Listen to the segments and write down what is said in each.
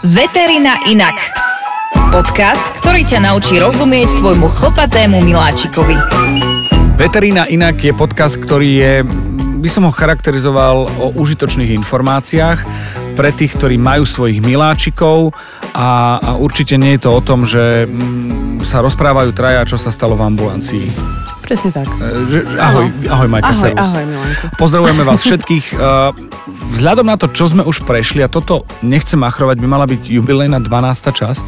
Veterina inak. Podcast, ktorý ťa naučí rozumieť tvojmu chlpatému miláčikovi. Veterína inak je podcast, ktorý je, by som ho charakterizoval o užitočných informáciách pre tých, ktorí majú svojich miláčikov a, a určite nie je to o tom, že mm, sa rozprávajú traja, čo sa stalo v ambulancii. Presne tak. E, Že, ahoj, ahoj Majka Ahoj, Servus. ahoj. Pozdravujeme vás všetkých. E, Vzhľadom na to, čo sme už prešli, a toto nechcem machrovať, by mala byť jubilejná 12. časť.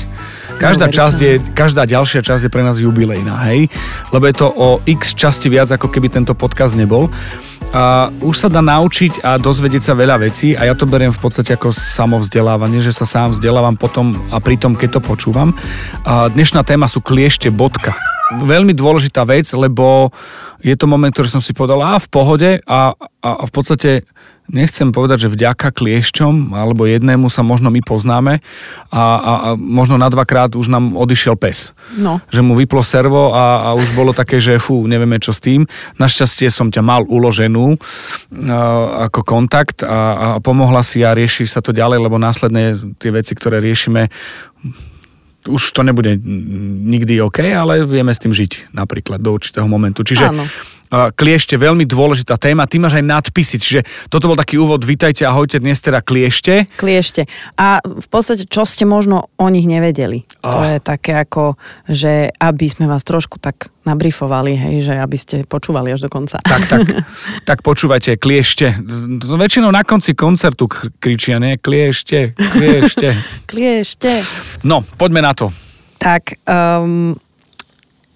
Každá, časť je, každá ďalšia časť je pre nás jubilejná, hej? Lebo je to o x časti viac, ako keby tento podcast nebol. A už sa dá naučiť a dozvedieť sa veľa vecí a ja to beriem v podstate ako samovzdelávanie, že sa sám vzdelávam potom a pritom, keď to počúvam. A dnešná téma sú kliešte bodka veľmi dôležitá vec, lebo je to moment, ktorý som si povedal, a v pohode a, a, a v podstate nechcem povedať, že vďaka kliešťom alebo jednému sa možno my poznáme a, a, a možno na dvakrát už nám odišiel pes. No. Že mu vyplo servo a, a už bolo také, že fú, nevieme čo s tým. Našťastie som ťa mal uloženú uh, ako kontakt a, a pomohla si a rieši sa to ďalej, lebo následne tie veci, ktoré riešime, už to nebude nikdy OK, ale vieme s tým žiť napríklad do určitého momentu. Čiže Áno. Kliešte, veľmi dôležitá téma. Ty máš aj nadpisy, čiže toto bol taký úvod. Vítajte, ahojte, dnes teda kliešte. Kliešte. A v podstate, čo ste možno o nich nevedeli. To Ah. je také ako, že aby sme vás trošku tak nabrifovali, hej, že aby ste počúvali až do konca. Tak, tak, tak počúvajte, kliešte. Väčšinou na konci koncertu kričia, nie? Kliešte, kliešte. Kliešte. No, poďme na to. Tak um,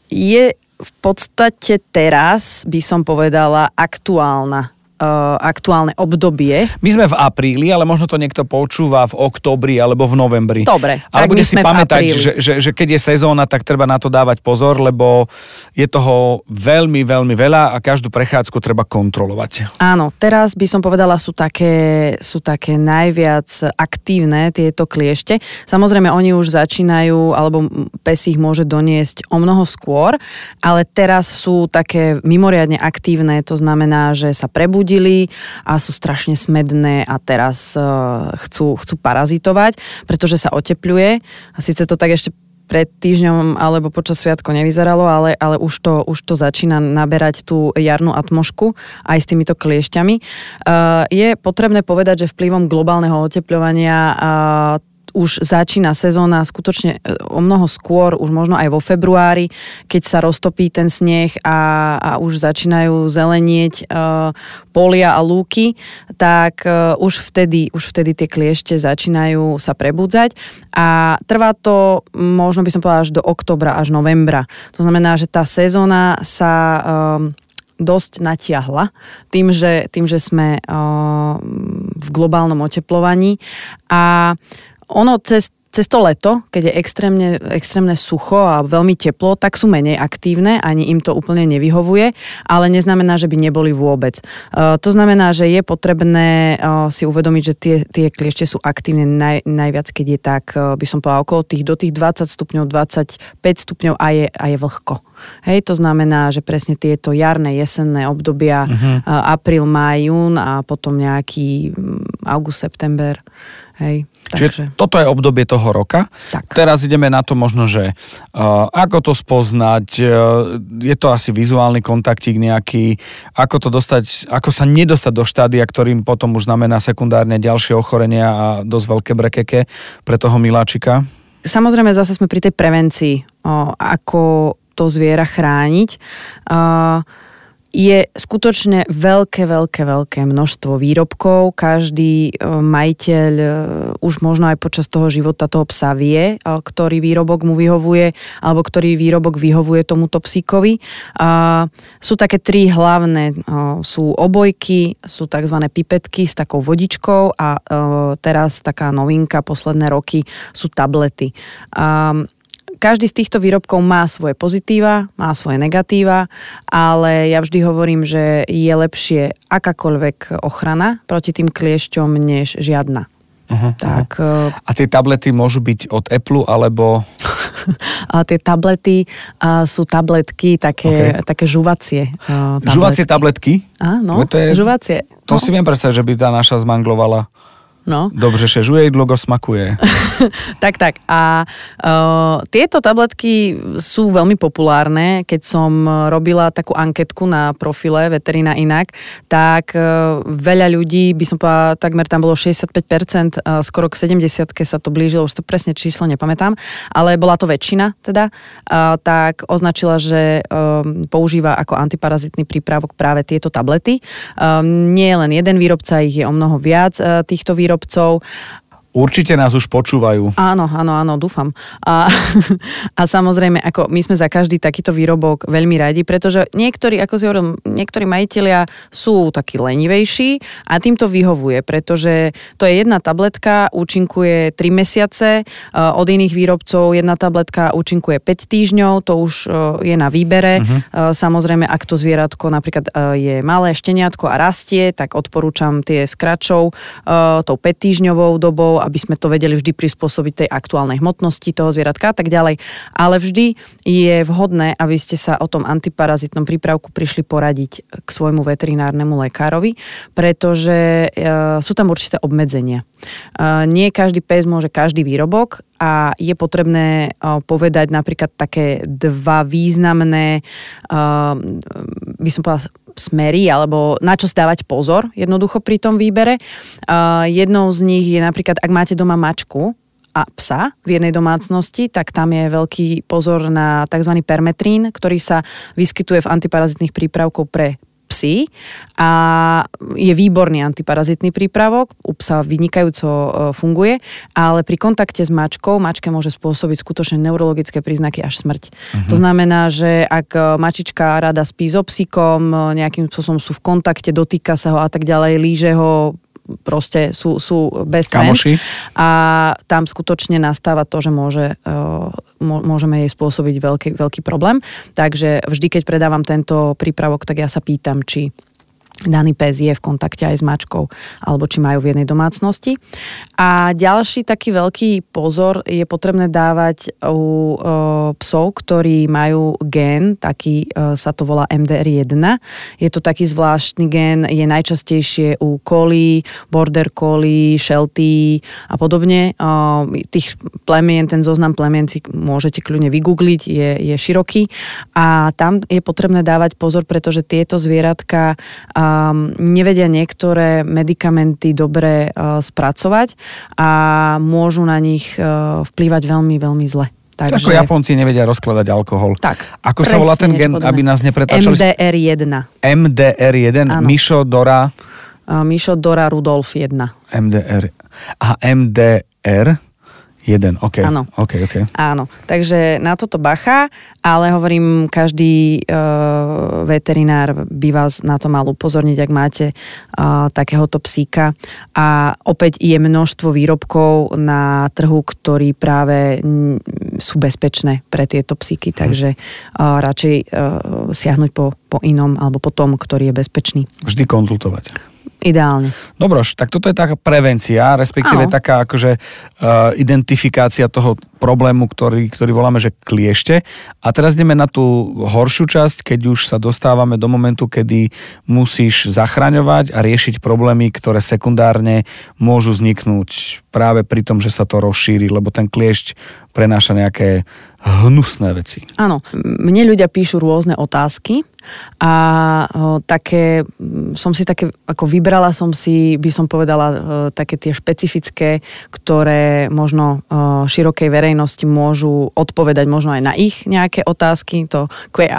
je v podstate teraz, by som povedala, aktuálna aktuálne obdobie. My sme v apríli, ale možno to niekto počúva v októbri alebo v novembri. Dobre, Ale bude si pamätať, že, že, že keď je sezóna, tak treba na to dávať pozor, lebo je toho veľmi, veľmi veľa a každú prechádzku treba kontrolovať. Áno, teraz by som povedala, sú také, sú také najviac aktívne tieto kliešte. Samozrejme, oni už začínajú, alebo pes ich môže doniesť o mnoho skôr, ale teraz sú také mimoriadne aktívne, to znamená, že sa prebudili a sú strašne smedné a teraz uh, chcú, chcú parazitovať, pretože sa otepľuje. A síce to tak ešte pred týždňom alebo počas sviatko nevyzeralo, ale, ale už, to, už to začína naberať tú jarnú atmošku aj s týmito kliešťami. Uh, je potrebné povedať, že vplyvom globálneho otepľovania uh, už začína sezóna skutočne e, o mnoho skôr, už možno aj vo februári, keď sa roztopí ten sneh a, a už začínajú zelenieť uh, polia a lúky, tak uh, už, vtedy, už vtedy tie kliešte začínajú sa prebudzať a trvá to, možno by som povedala, až do oktobra, až novembra. To znamená, že tá sezóna sa um, dosť natiahla tým, že, tým, že sme uh, v globálnom oteplovaní a ono cez, cez to leto, keď je extrémne, extrémne sucho a veľmi teplo, tak sú menej aktívne, ani im to úplne nevyhovuje, ale neznamená, že by neboli vôbec. Uh, to znamená, že je potrebné uh, si uvedomiť, že tie, tie kliešte sú aktívne naj, najviac, keď je tak, uh, by som povedala, okolo tých do tých 20 stupňov, 25 stupňov a je, a je vlhko. Hej, to znamená, že presne tieto jarné, jesenné obdobia, uh-huh. apríl, máj, jún a potom nejaký mm, august, september. Hej, Čiže toto je obdobie toho roka. Tak. Teraz ideme na to možno, že uh, ako to spoznať, uh, je to asi vizuálny kontaktík nejaký, ako to dostať, ako sa nedostať do štádia, ktorým potom už znamená sekundárne ďalšie ochorenia a dosť veľké brekeke pre toho miláčika. Samozrejme, zase sme pri tej prevencii, o, ako to zviera chrániť. Uh, je skutočne veľké, veľké, veľké množstvo výrobkov. Každý e, majiteľ e, už možno aj počas toho života toho psa vie, e, ktorý výrobok mu vyhovuje, alebo ktorý výrobok vyhovuje tomuto psíkovi. A sú také tri hlavné. Sú obojky, sú tzv. pipetky s takou vodičkou a teraz taká novinka posledné roky sú tablety. A každý z týchto výrobkov má svoje pozitíva, má svoje negatíva, ale ja vždy hovorím, že je lepšie akákoľvek ochrana proti tým kliešťom, než žiadna. Uh-huh, Tak, A tie tablety môžu byť od Apple alebo... a tie tablety a sú tabletky také, okay. také žuvacie. a, Žuvacie tabletky? Áno, To je- žuvacie. To no. si viem predstaviť, že by tá naša zmanglovala. No. Dobre, že žuje jedlo, go smakuje. tak, tak. A uh, tieto tabletky sú veľmi populárne. Keď som robila takú anketku na profile Veterina Inak, tak uh, veľa ľudí, by som povedala, takmer tam bolo 65%, uh, skoro k 70 sa to blížilo, už to presne číslo nepamätám, ale bola to väčšina teda, uh, tak označila, že uh, používa ako antiparazitný prípravok práve tieto tablety. Uh, nie je len jeden výrobca, ich je o mnoho viac uh, týchto výrobcov výrobcov. Určite nás už počúvajú. Áno, áno, áno, dúfam. A, a samozrejme, ako my sme za každý takýto výrobok veľmi radi, pretože niektorí, ako si hovoril, niektorí majiteľia sú takí lenivejší a tým to vyhovuje, pretože to je jedna tabletka, účinkuje 3 mesiace, od iných výrobcov jedna tabletka účinkuje 5 týždňov, to už je na výbere. Uh-huh. Samozrejme, ak to zvieratko napríklad je malé šteniatko a rastie, tak odporúčam tie s kračou, tou 5 týždňovou dobou aby sme to vedeli vždy prispôsobiť tej aktuálnej hmotnosti toho zvieratka a tak ďalej. Ale vždy je vhodné, aby ste sa o tom antiparazitnom prípravku prišli poradiť k svojmu veterinárnemu lekárovi, pretože e, sú tam určité obmedzenia. E, nie každý pes môže každý výrobok a je potrebné e, povedať napríklad také dva významné, by som povedala, smery alebo na čo stávať pozor jednoducho pri tom výbere. jednou z nich je napríklad, ak máte doma mačku, a psa v jednej domácnosti, tak tam je veľký pozor na tzv. permetrín, ktorý sa vyskytuje v antiparazitných prípravkov pre psy a je výborný antiparazitný prípravok, u psa vynikajúco e, funguje, ale pri kontakte s mačkou mačke môže spôsobiť skutočne neurologické príznaky až smrť. Uh-huh. To znamená, že ak e, mačička rada spí so psíkom, e, nejakým spôsobom sú v kontakte, dotýka sa ho a tak ďalej, líže ho, proste sú, sú bez Kamoši. A tam skutočne nastáva to, že môže, uh, môžeme jej spôsobiť veľký, veľký problém. Takže vždy, keď predávam tento prípravok, tak ja sa pýtam, či daný pes je v kontakte aj s mačkou, alebo či majú v jednej domácnosti. A ďalší taký veľký pozor je potrebné dávať u e, psov, ktorí majú gen, taký e, sa to volá MDR1. Je to taký zvláštny gen, je najčastejšie u kolí, border collie, shelty a podobne. E, tých plemien, ten zoznam plemien si môžete kľudne vygoogliť, je, je široký. A tam je potrebné dávať pozor, pretože tieto zvieratka nevedia niektoré medikamenty dobre uh, spracovať a môžu na nich uh, vplývať veľmi, veľmi zle. Takže... Ako Japonci nevedia rozkladať alkohol. Tak. Ako sa volá ten gen, aby nás nepretáčali? MDR1. MDR1, Mišo Dora... Uh, Mišo Dora Rudolf 1. MDR. Aha, MDR Jeden, OK. Áno. Okay, okay. Áno, takže na toto bacha, ale hovorím, každý uh, veterinár by vás na to mal upozorniť, ak máte uh, takéhoto psíka. A opäť je množstvo výrobkov na trhu, ktorí práve sú bezpečné pre tieto psíky, hm. takže uh, radšej uh, siahnuť po, po inom alebo po tom, ktorý je bezpečný. Vždy konzultovať. Ideálne. Dobroš, tak toto je taká prevencia, respektíve Aho. taká akože uh, identifikácia toho problému, ktorý, ktorý voláme, že kliešte. A teraz ideme na tú horšiu časť, keď už sa dostávame do momentu, kedy musíš zachraňovať a riešiť problémy, ktoré sekundárne môžu vzniknúť práve pri tom, že sa to rozšíri, lebo ten kliešť prenáša nejaké hnusné veci. Áno, mne ľudia píšu rôzne otázky a o, také, som si také, ako vybrala som si, by som povedala, o, také tie špecifické, ktoré možno o, širokej verejnosti môžu odpovedať možno aj na ich nejaké otázky, to Q&A.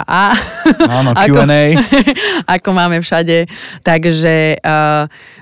Áno, Q&A. ako, ako máme všade. Takže o,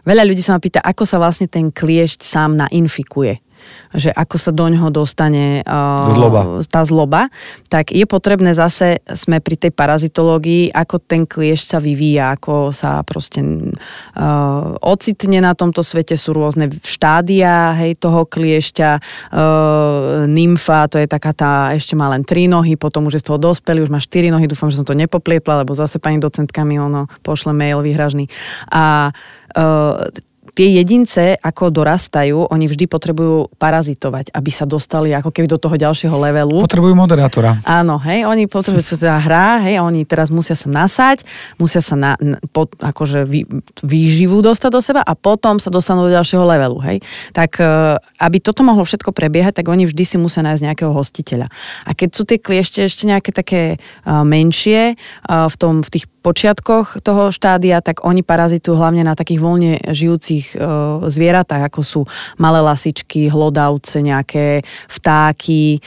veľa ľudí sa ma pýta, ako sa vlastne ten kliešť sám nainfikuje že ako sa do ňoho dostane uh, zloba. tá zloba, tak je potrebné zase, sme pri tej parazitológii, ako ten kliešť sa vyvíja, ako sa proste uh, ocitne na tomto svete, sú rôzne štádia hej, toho kliešťa, uh, nymfa, to je taká tá, ešte má len tri nohy, potom už je z toho dospelý, už má štyri nohy, dúfam, že som to nepoplietla, lebo zase pani docentka mi ono pošle mail výhražný. A uh, tie jedince, ako dorastajú, oni vždy potrebujú parazitovať, aby sa dostali ako keby do toho ďalšieho levelu. Potrebujú moderátora. Áno, hej, oni potrebujú sa teda hrá, hej, oni teraz musia sa nasať, musia sa na, na, po, akože vý, výživu dostať do seba a potom sa dostanú do ďalšieho levelu, hej. Tak e, aby toto mohlo všetko prebiehať, tak oni vždy si musia nájsť nejakého hostiteľa. A keď sú tie kliešte ešte nejaké také uh, menšie uh, v, tom, v tých počiatkoch toho štádia, tak oni parazitujú hlavne na takých voľne žijúcich e, zvieratách, ako sú malé lasičky, hlodavce, nejaké vtáky. E,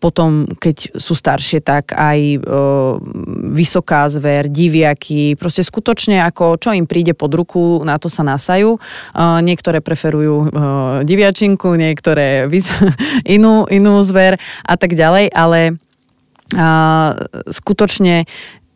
potom, keď sú staršie, tak aj e, vysoká zver, diviaky. Proste skutočne, ako čo im príde pod ruku, na to sa nasajú. E, niektoré preferujú e, diviačinku, niektoré inú, inú zver a tak ďalej, ale a skutočne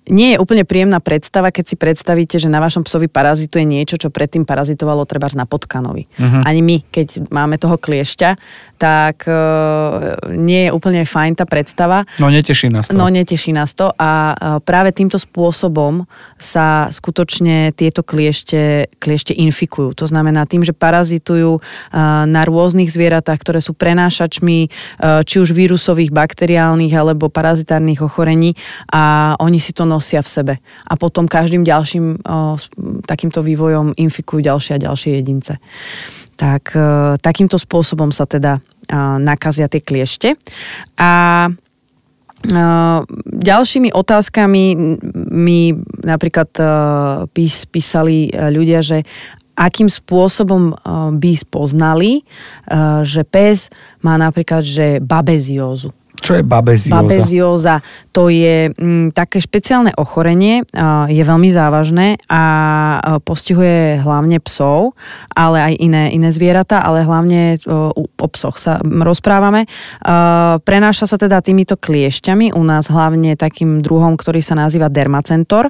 nie je úplne príjemná predstava, keď si predstavíte, že na vašom psovi parazituje niečo, čo predtým parazitovalo treba na potkanovi. Uh-huh. Ani my, keď máme toho kliešťa, tak uh, nie je úplne fajn tá predstava. No neteší nás to. No neteší nás to a uh, práve týmto spôsobom sa skutočne tieto kliešte, kliešte infikujú. To znamená tým, že parazitujú uh, na rôznych zvieratách, ktoré sú prenášačmi uh, či už vírusových, bakteriálnych alebo parazitárnych ochorení a oni si to nosia v sebe. A potom každým ďalším o, takýmto vývojom infikujú ďalšie a ďalšie jedince. Tak o, takýmto spôsobom sa teda o, nakazia tie kliešte. A ďalšími otázkami mi napríklad písali ľudia, že akým spôsobom by spoznali, že pes má napríklad že babeziózu. Čo je babezióza? Babezióza to je m, mm, také špeciálne ochorenie, je veľmi závažné a postihuje hlavne psov, ale aj iné, iné zvieratá, ale hlavne o, psoch sa rozprávame. Prenáša sa teda týmito kliešťami, u nás hlavne takým druhom, ktorý sa nazýva dermacentor.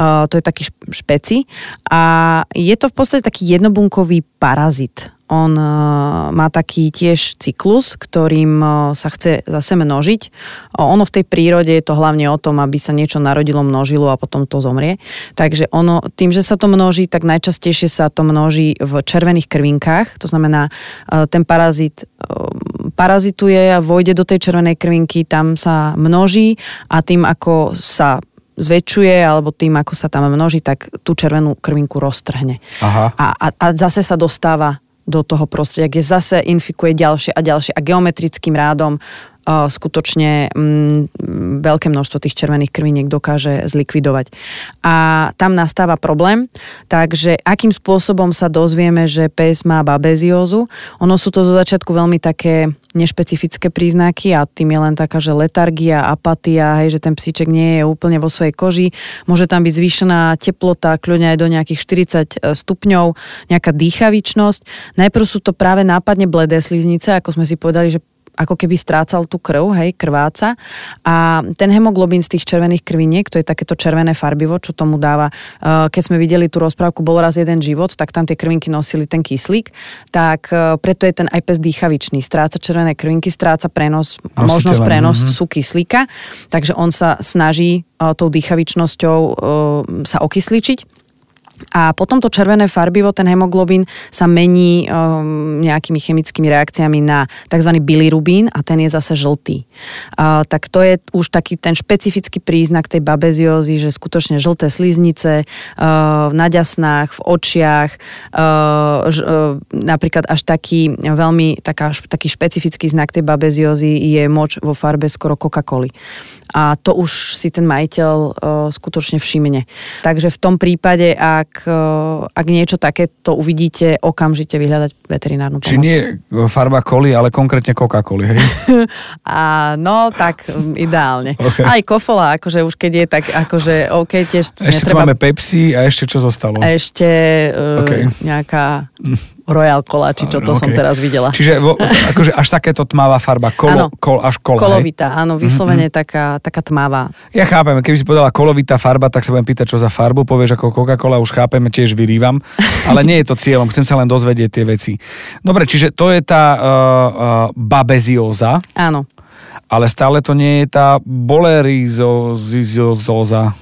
To je taký špeci. A je to v podstate taký jednobunkový parazit on uh, má taký tiež cyklus, ktorým uh, sa chce zase množiť. Ono v tej prírode je to hlavne o tom, aby sa niečo narodilo, množilo a potom to zomrie. Takže ono, tým, že sa to množí, tak najčastejšie sa to množí v červených krvinkách. To znamená, ten parazit parazituje a vojde do tej červenej krvinky, tam sa množí a tým, ako sa zväčšuje alebo tým, ako sa tam množí, tak tú červenú krvinku roztrhne. Aha. A, a, a zase sa dostáva do toho prostredia, kde zase infikuje ďalšie a ďalšie a geometrickým rádom uh, skutočne um, veľké množstvo tých červených krviniek dokáže zlikvidovať. A tam nastáva problém, takže akým spôsobom sa dozvieme, že pes má babeziózu? Ono sú to zo začiatku veľmi také nešpecifické príznaky a tým je len taká, že letargia, apatia, hej, že ten psíček nie je úplne vo svojej koži. Môže tam byť zvýšená teplota, kľudne aj do nejakých 40 e, stupňov, nejaká dýchavičnosť. Najprv sú to práve nápadne bledé sliznice, ako sme si povedali, že ako keby strácal tú krv, hej, krváca. A ten hemoglobín z tých červených krviniek, to je takéto červené farbivo, čo tomu dáva. Eh, keď sme videli tú rozprávku Bol raz jeden život, tak tam tie krvinky nosili ten kyslík, tak eh, preto je ten aj pes dýchavičný. Stráca červené krvinky, stráca prenos, Nositeľa. možnosť prenos mm-hmm. sú kyslíka, takže on sa snaží eh, tou dýchavičnosťou sa okysličiť a potom to červené farbivo, ten hemoglobín sa mení um, nejakými chemickými reakciami na tzv. bilirubín a ten je zase žltý. Uh, tak to je už taký ten špecifický príznak tej babeziózy, že skutočne žlté sliznice uh, na ďasnách, v očiach, uh, ž, uh, napríklad až taký veľmi taká, taký špecifický znak tej babeziózy je moč vo farbe skoro Coca-Coly a to už si ten majiteľ uh, skutočne všimne. Takže v tom prípade, ak, uh, ak niečo takéto uvidíte, okamžite vyhľadať veterinárnu pomoc. Či nie farba koli, ale konkrétne Coca-Coli, hej? a, no, tak ideálne. Okay. Aj kofola, akože už keď je, tak akože OK, tiež Ešte netreba... máme Pepsi a ešte čo zostalo? Ešte uh, okay. nejaká Royal Cola, či čo to okay. som teraz videla. Čiže akože až takéto tmavá farba, kolo, kol, až kol, Kolovitá, hej? áno, vyslovene mm-hmm. taká, taká tmavá. Ja chápem, keby si povedala kolovitá farba, tak sa budem pýtať, čo za farbu, povieš ako Coca-Cola, už chápeme, tiež vyrývam, ale nie je to cieľom, chcem sa len dozvedieť tie veci. Dobre, čiže to je tá uh, uh, babezióza. Áno. Ale stále to nie je tá bolerizóza.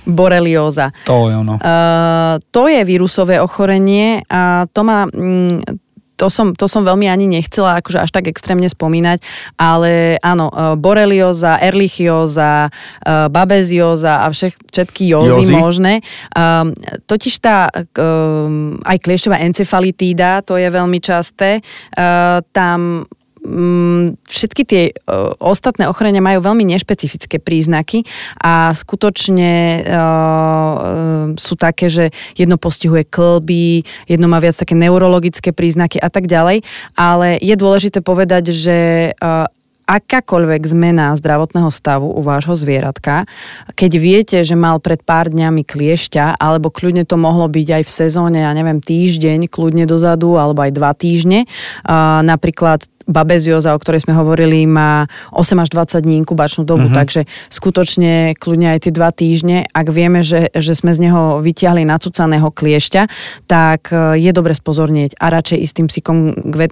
Borelióza. To je ono. Uh, to je vírusové ochorenie a to má, mm, to som, to som veľmi ani nechcela akože až tak extrémne spomínať, ale áno, borelioza, erlichioza, babezioza a všech, všetky józy, józy možné. Um, totiž tá um, aj kliešťová encefalitída, to je veľmi časté, uh, tam Mm, všetky tie uh, ostatné ochorenia majú veľmi nešpecifické príznaky a skutočne uh, sú také, že jedno postihuje klby, jedno má viac také neurologické príznaky a tak ďalej, ale je dôležité povedať, že uh, akákoľvek zmena zdravotného stavu u vášho zvieratka, keď viete, že mal pred pár dňami kliešťa, alebo kľudne to mohlo byť aj v sezóne, ja neviem, týždeň, kľudne dozadu, alebo aj dva týždne, napríklad babezioza, o ktorej sme hovorili, má 8 až 20 dní inkubačnú dobu, uh-huh. takže skutočne kľudne aj tie dva týždne, ak vieme, že, že sme z neho vyťahli nacúcaného kliešťa, tak e, je dobre spozornieť a radšej ísť tým psíkom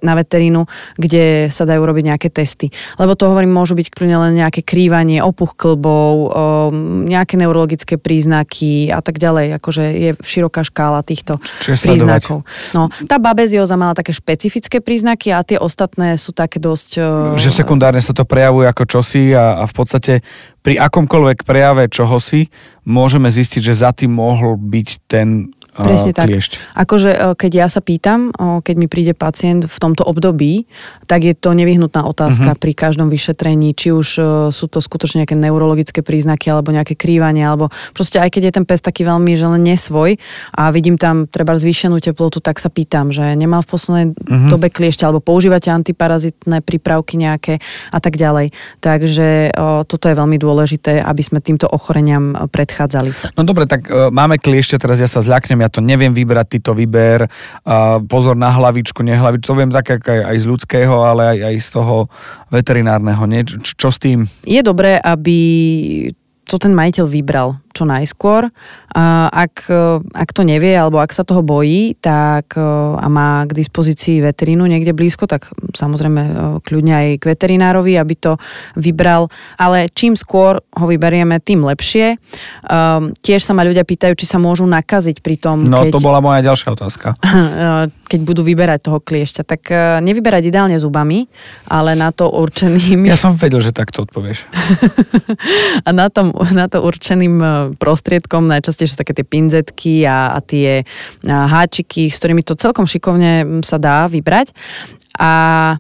na veterínu, kde sa dajú robiť nejaké testy. Lebo to hovorím, môžu byť kľudne len nejaké krývanie, opuch klbov, nejaké neurologické príznaky a tak ďalej. Akože je široká škála týchto Čiže príznakov. No, tá babezioza mala také špecifické príznaky a tie ostatné sú také dosť... Uh... Že sekundárne sa to prejavuje ako čosi a, a v podstate pri akomkoľvek prejave čohosi môžeme zistiť, že za tým mohol byť ten Presne tak. Akože e, keď ja sa pýtam, keď mi príde pacient v tomto období, tak je to nevyhnutná otázka uh-huh. pri každom vyšetrení, či už e, sú to skutočne nejaké neurologické príznaky alebo nejaké krývanie, alebo proste aj keď je ten pes taký veľmi že len nesvoj a vidím tam treba zvýšenú teplotu, tak sa pýtam, že nemal v poslednej uh-huh. dobe kliešťa alebo používate antiparazitné prípravky nejaké a tak ďalej. Takže o, toto je veľmi dôležité, aby sme týmto ochoreniam predchádzali. No dobre, tak e, máme kliešťa, teraz ja sa zľaknem ja to neviem vybrať, ty to vyber, uh, pozor na hlavičku, nehlavičku, to viem tak aj, aj z ľudského, ale aj, aj z toho veterinárneho. Nie? Čo, čo s tým? Je dobré, aby to ten majiteľ vybral čo najskôr. Ak, ak to nevie alebo ak sa toho bojí tak, a má k dispozícii veterínu niekde blízko, tak samozrejme kľudne aj k veterinárovi, aby to vybral. Ale čím skôr ho vyberieme, tým lepšie. Tiež sa ma ľudia pýtajú, či sa môžu nakaziť pri tom, No keď, to bola moja ďalšia otázka. Keď budú vyberať toho kliešťa. Tak nevyberať ideálne zubami, ale na to určeným... Ja som vedel, že takto odpovieš. a na, tom, na to určeným prostriedkom, najčastejšie také tie pinzetky a, a tie háčiky, s ktorými to celkom šikovne sa dá vybrať. A e,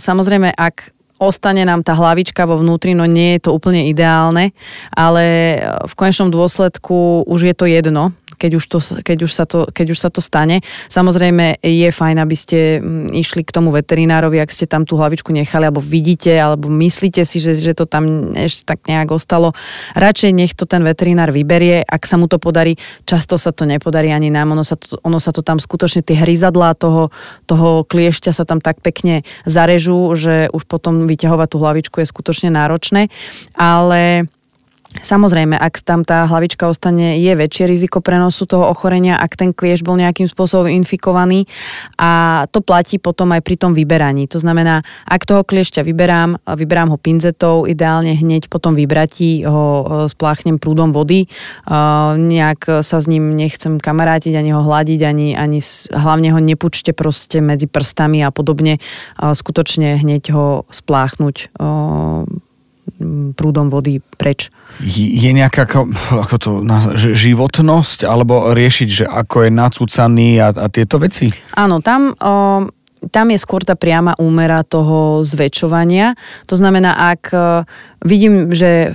samozrejme, ak ostane nám tá hlavička vo vnútri, no nie je to úplne ideálne, ale v konečnom dôsledku už je to jedno, keď už, to, keď, už sa to, keď už sa to stane. Samozrejme je fajn, aby ste mm, išli k tomu veterinárovi, ak ste tam tú hlavičku nechali, alebo vidíte, alebo myslíte si, že, že to tam ešte tak nejak ostalo. Radšej nech to ten veterinár vyberie, ak sa mu to podarí. Často sa to nepodarí ani nám, ono sa to, ono sa to tam skutočne, tie hryzadlá toho, toho kliešťa sa tam tak pekne zarežú, že už potom vyťahovať tú hlavičku je skutočne náročné. Ale Samozrejme, ak tam tá hlavička ostane, je väčšie riziko prenosu toho ochorenia, ak ten klieš bol nejakým spôsobom infikovaný. A to platí potom aj pri tom vyberaní. To znamená, ak toho kliešťa vyberám, vyberám ho pinzetou, ideálne hneď potom vybratí ho spláchnem prúdom vody, nejak sa s ním nechcem kamarátiť, ani ho hľadiť, ani, ani hlavne ho nepučte proste medzi prstami a podobne, skutočne hneď ho spláchnuť prúdom vody preč. Je nejaká ako to, životnosť alebo riešiť, že ako je nacúcaný a, a tieto veci? Áno, tam... O, tam je skôr tá priama úmera toho zväčšovania. To znamená, ak vidím, že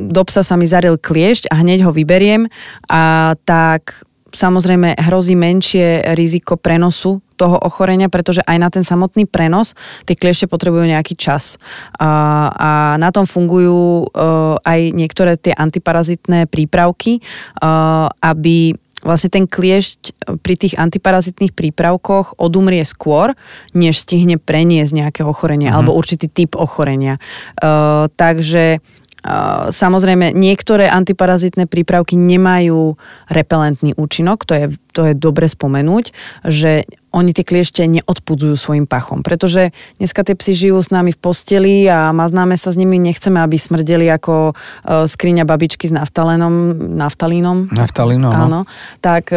do psa sa mi zaril kliešť a hneď ho vyberiem, a tak samozrejme hrozí menšie riziko prenosu toho ochorenia, pretože aj na ten samotný prenos tie kliešte potrebujú nejaký čas. A, a na tom fungujú uh, aj niektoré tie antiparazitné prípravky, uh, aby vlastne ten kliešť pri tých antiparazitných prípravkoch odumrie skôr, než stihne preniesť nejaké ochorenie uh-huh. alebo určitý typ ochorenia. Uh, takže Samozrejme, niektoré antiparazitné prípravky nemajú repelentný účinok, to je, to je dobre spomenúť, že oni tie kliešte neodpudzujú svojim pachom. Pretože dneska tie psy žijú s nami v posteli a maznáme sa s nimi, nechceme, aby smrdeli ako skriňa babičky s naftalénom, naftalínom. Naftalínom, Áno. Tak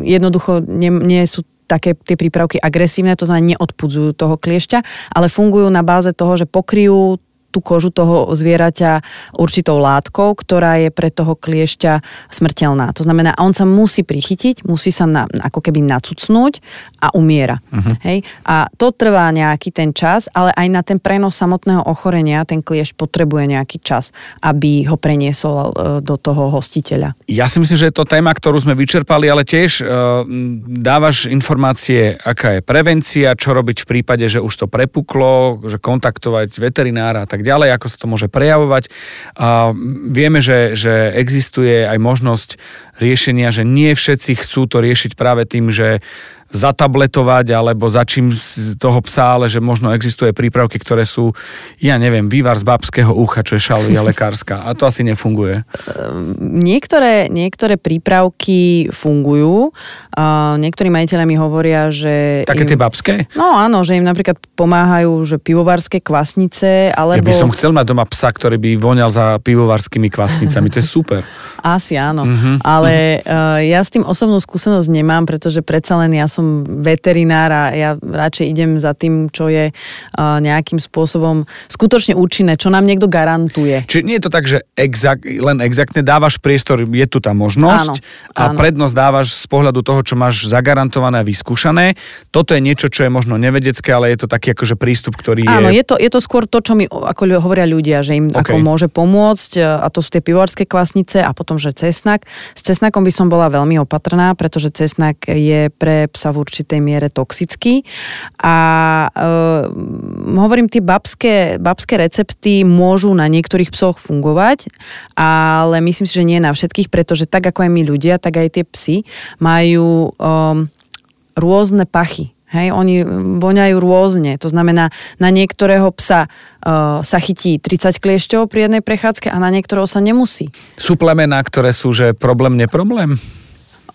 jednoducho nie, nie sú také tie prípravky agresívne, to znamená neodpudzujú toho kliešťa, ale fungujú na báze toho, že pokryjú tú kožu toho zvieraťa určitou látkou, ktorá je pre toho kliešťa smrteľná. To znamená, on sa musí prichytiť, musí sa na, ako keby nacucnúť a umiera. Uh-huh. Hej? A to trvá nejaký ten čas, ale aj na ten prenos samotného ochorenia ten kliešť potrebuje nejaký čas, aby ho preniesol e, do toho hostiteľa. Ja si myslím, že je to téma, ktorú sme vyčerpali, ale tiež uh, dávaš informácie, aká je prevencia, čo robiť v prípade, že už to prepuklo, že kontaktovať veterinára a tak ďalej, ako sa to môže prejavovať. A vieme, že, že existuje aj možnosť riešenia, že nie všetci chcú to riešiť práve tým, že zatabletovať alebo za čím z toho psa, ale že možno existuje prípravky, ktoré sú, ja neviem, vývar z babského ucha, čo je šalvia lekárska. A to asi nefunguje. Niektoré, niektoré prípravky fungujú. Niektorí majiteľe mi hovoria, že... Také im, tie babské? No áno, že im napríklad pomáhajú, že pivovarské kvasnice, alebo... Ja by som chcel mať doma psa, ktorý by voňal za pivovarskými kvasnicami. To je super. Asi áno. Uh-huh, ale uh-huh. ja s tým osobnú skúsenosť nemám, pretože predsa len ja som veterinár a ja radšej idem za tým, čo je nejakým spôsobom skutočne účinné, čo nám niekto garantuje. Čiže nie je to tak, že exak, len exaktne dávaš priestor, je tu tá možnosť áno, a áno. prednosť dávaš z pohľadu toho, čo máš zagarantované a vyskúšané. Toto je niečo, čo je možno nevedecké, ale je to taký akože prístup, ktorý je... Áno, je to, je to skôr to, čo mi ako hovoria ľudia, že im okay. ako môže pomôcť a to sú tie pivovarské kvasnice a potom, že cesnak. S cesnakom by som bola veľmi opatrná, pretože cesnak je pre psa v určitej miere toxický. A e, hovorím, tie babské, babské recepty môžu na niektorých psoch fungovať, ale myslím si, že nie na všetkých, pretože tak ako aj my ľudia, tak aj tie psy majú e, rôzne pachy. Hej, oni voňajú rôzne. To znamená, na niektorého psa uh, sa chytí 30 kliešťov pri jednej prechádzke a na niektorého sa nemusí. Sú plemená, ktoré sú, že problém, neproblém?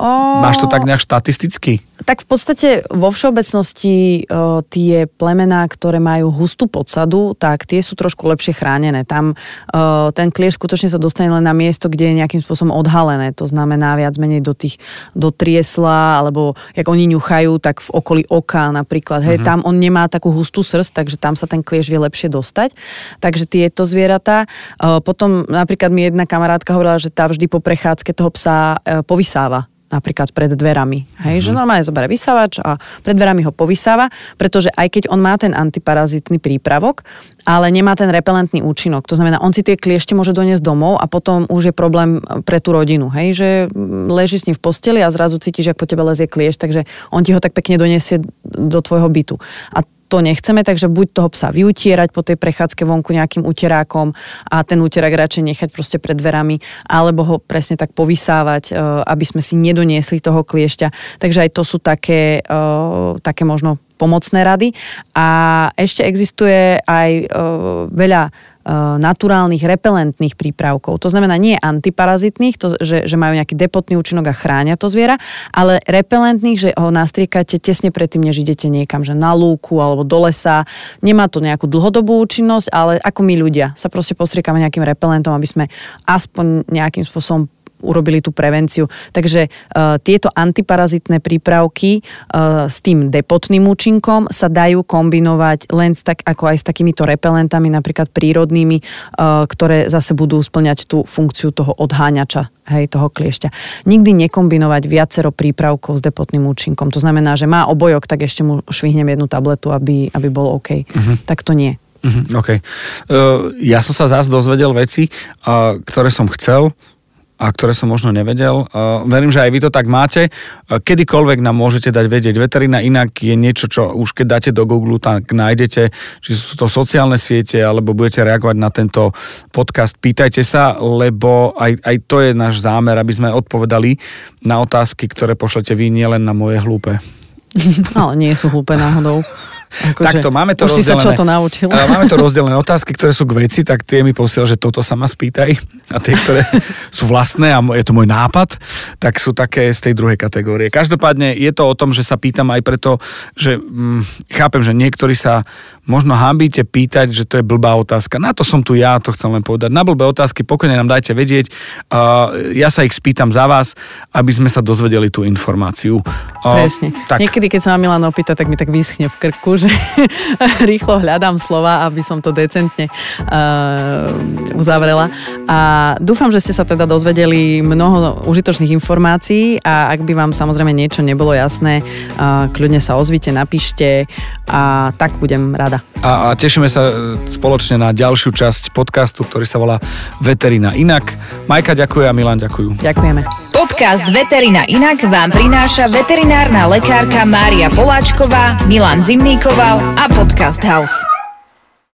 O... Máš to tak nejak štatisticky? Tak v podstate vo všeobecnosti o, tie plemená, ktoré majú hustú podsadu, tak tie sú trošku lepšie chránené. Tam o, ten klieš skutočne sa dostane len na miesto, kde je nejakým spôsobom odhalené. To znamená viac menej do tých, do triesla, alebo jak oni ňuchajú, tak v okolí oka napríklad. Hej, uh-huh. tam on nemá takú hustú srst, takže tam sa ten klieš vie lepšie dostať. Takže tieto zvieratá. O, potom napríklad mi jedna kamarátka hovorila, že tá vždy po prechádzke toho psa e, povysáva napríklad pred dverami. Hej, mm-hmm. že normálne zoberie vysávač a pred dverami ho povysáva, pretože aj keď on má ten antiparazitný prípravok, ale nemá ten repelentný účinok. To znamená, on si tie kliešte môže doniesť domov a potom už je problém pre tú rodinu. Hej, že leží s ním v posteli a zrazu cítiš, ako po tebe lezie kliešť, takže on ti ho tak pekne doniesie do tvojho bytu. A to nechceme, takže buď toho psa vyutierať po tej prechádzke vonku nejakým uterákom a ten uterák radšej nechať proste pred dverami, alebo ho presne tak povysávať, e, aby sme si nedoniesli toho kliešťa. Takže aj to sú také, e, také možno pomocné rady. A ešte existuje aj e, veľa naturálnych repelentných prípravkov. To znamená nie antiparazitných, to, že, že majú nejaký depotný účinok a chránia to zviera, ale repelentných, že ho nastriekate tesne predtým, než idete niekam, že na lúku alebo do lesa. Nemá to nejakú dlhodobú účinnosť, ale ako my ľudia sa proste postriekame nejakým repelentom, aby sme aspoň nejakým spôsobom urobili tú prevenciu. Takže uh, tieto antiparazitné prípravky uh, s tým depotným účinkom sa dajú kombinovať len s tak, ako aj s takýmito repelentami, napríklad prírodnými, uh, ktoré zase budú splňať tú funkciu toho odháňača, hej, toho kliešťa. Nikdy nekombinovať viacero prípravkov s depotným účinkom. To znamená, že má obojok, tak ešte mu švihnem jednu tabletu, aby, aby bol OK. Uh-huh. Tak to nie. Uh-huh, OK. Uh, ja som sa zase dozvedel veci, uh, ktoré som chcel a ktoré som možno nevedel. Verím, že aj vy to tak máte. Kedykoľvek nám môžete dať vedieť. Veterina inak je niečo, čo už keď dáte do Google, tak nájdete, či sú to sociálne siete, alebo budete reagovať na tento podcast. Pýtajte sa, lebo aj, aj to je náš zámer, aby sme odpovedali na otázky, ktoré pošlete vy, nielen na moje hlúpe. Ale nie sú hlúpe náhodou. Akože, Takto, máme to už si sa rozdelené. čo to naučil. Máme to rozdelené otázky, ktoré sú k veci, tak tie mi posiel, že toto sa ma spýtaj. A tie, ktoré sú vlastné a je to môj nápad, tak sú také z tej druhej kategórie. Každopádne je to o tom, že sa pýtam aj preto, že hm, chápem, že niektorí sa možno hambíte pýtať, že to je blbá otázka. Na to som tu ja, to chcem len povedať. Na blbé otázky pokojne nám dajte vedieť. Uh, ja sa ich spýtam za vás, aby sme sa dozvedeli tú informáciu. Uh, Presne. Tak. Niekedy, keď sa ma Milan opýta, tak mi tak vyschne v krku, že rýchlo hľadám slova, aby som to decentne uh, uzavrela. A dúfam, že ste sa teda dozvedeli mnoho užitočných informácií a ak by vám samozrejme niečo nebolo jasné, uh, kľudne sa ozvite, napíšte a tak budem rada. A, a tešíme sa e, spoločne na ďalšiu časť podcastu, ktorý sa volá Veterina inak. Majka ďakuje a Milan ďakujú. Ďakujeme. Podcast Veterina Inak vám prináša veterinárna lekárka Mária Poláčková, Milan Zimníkoval a Podcast House.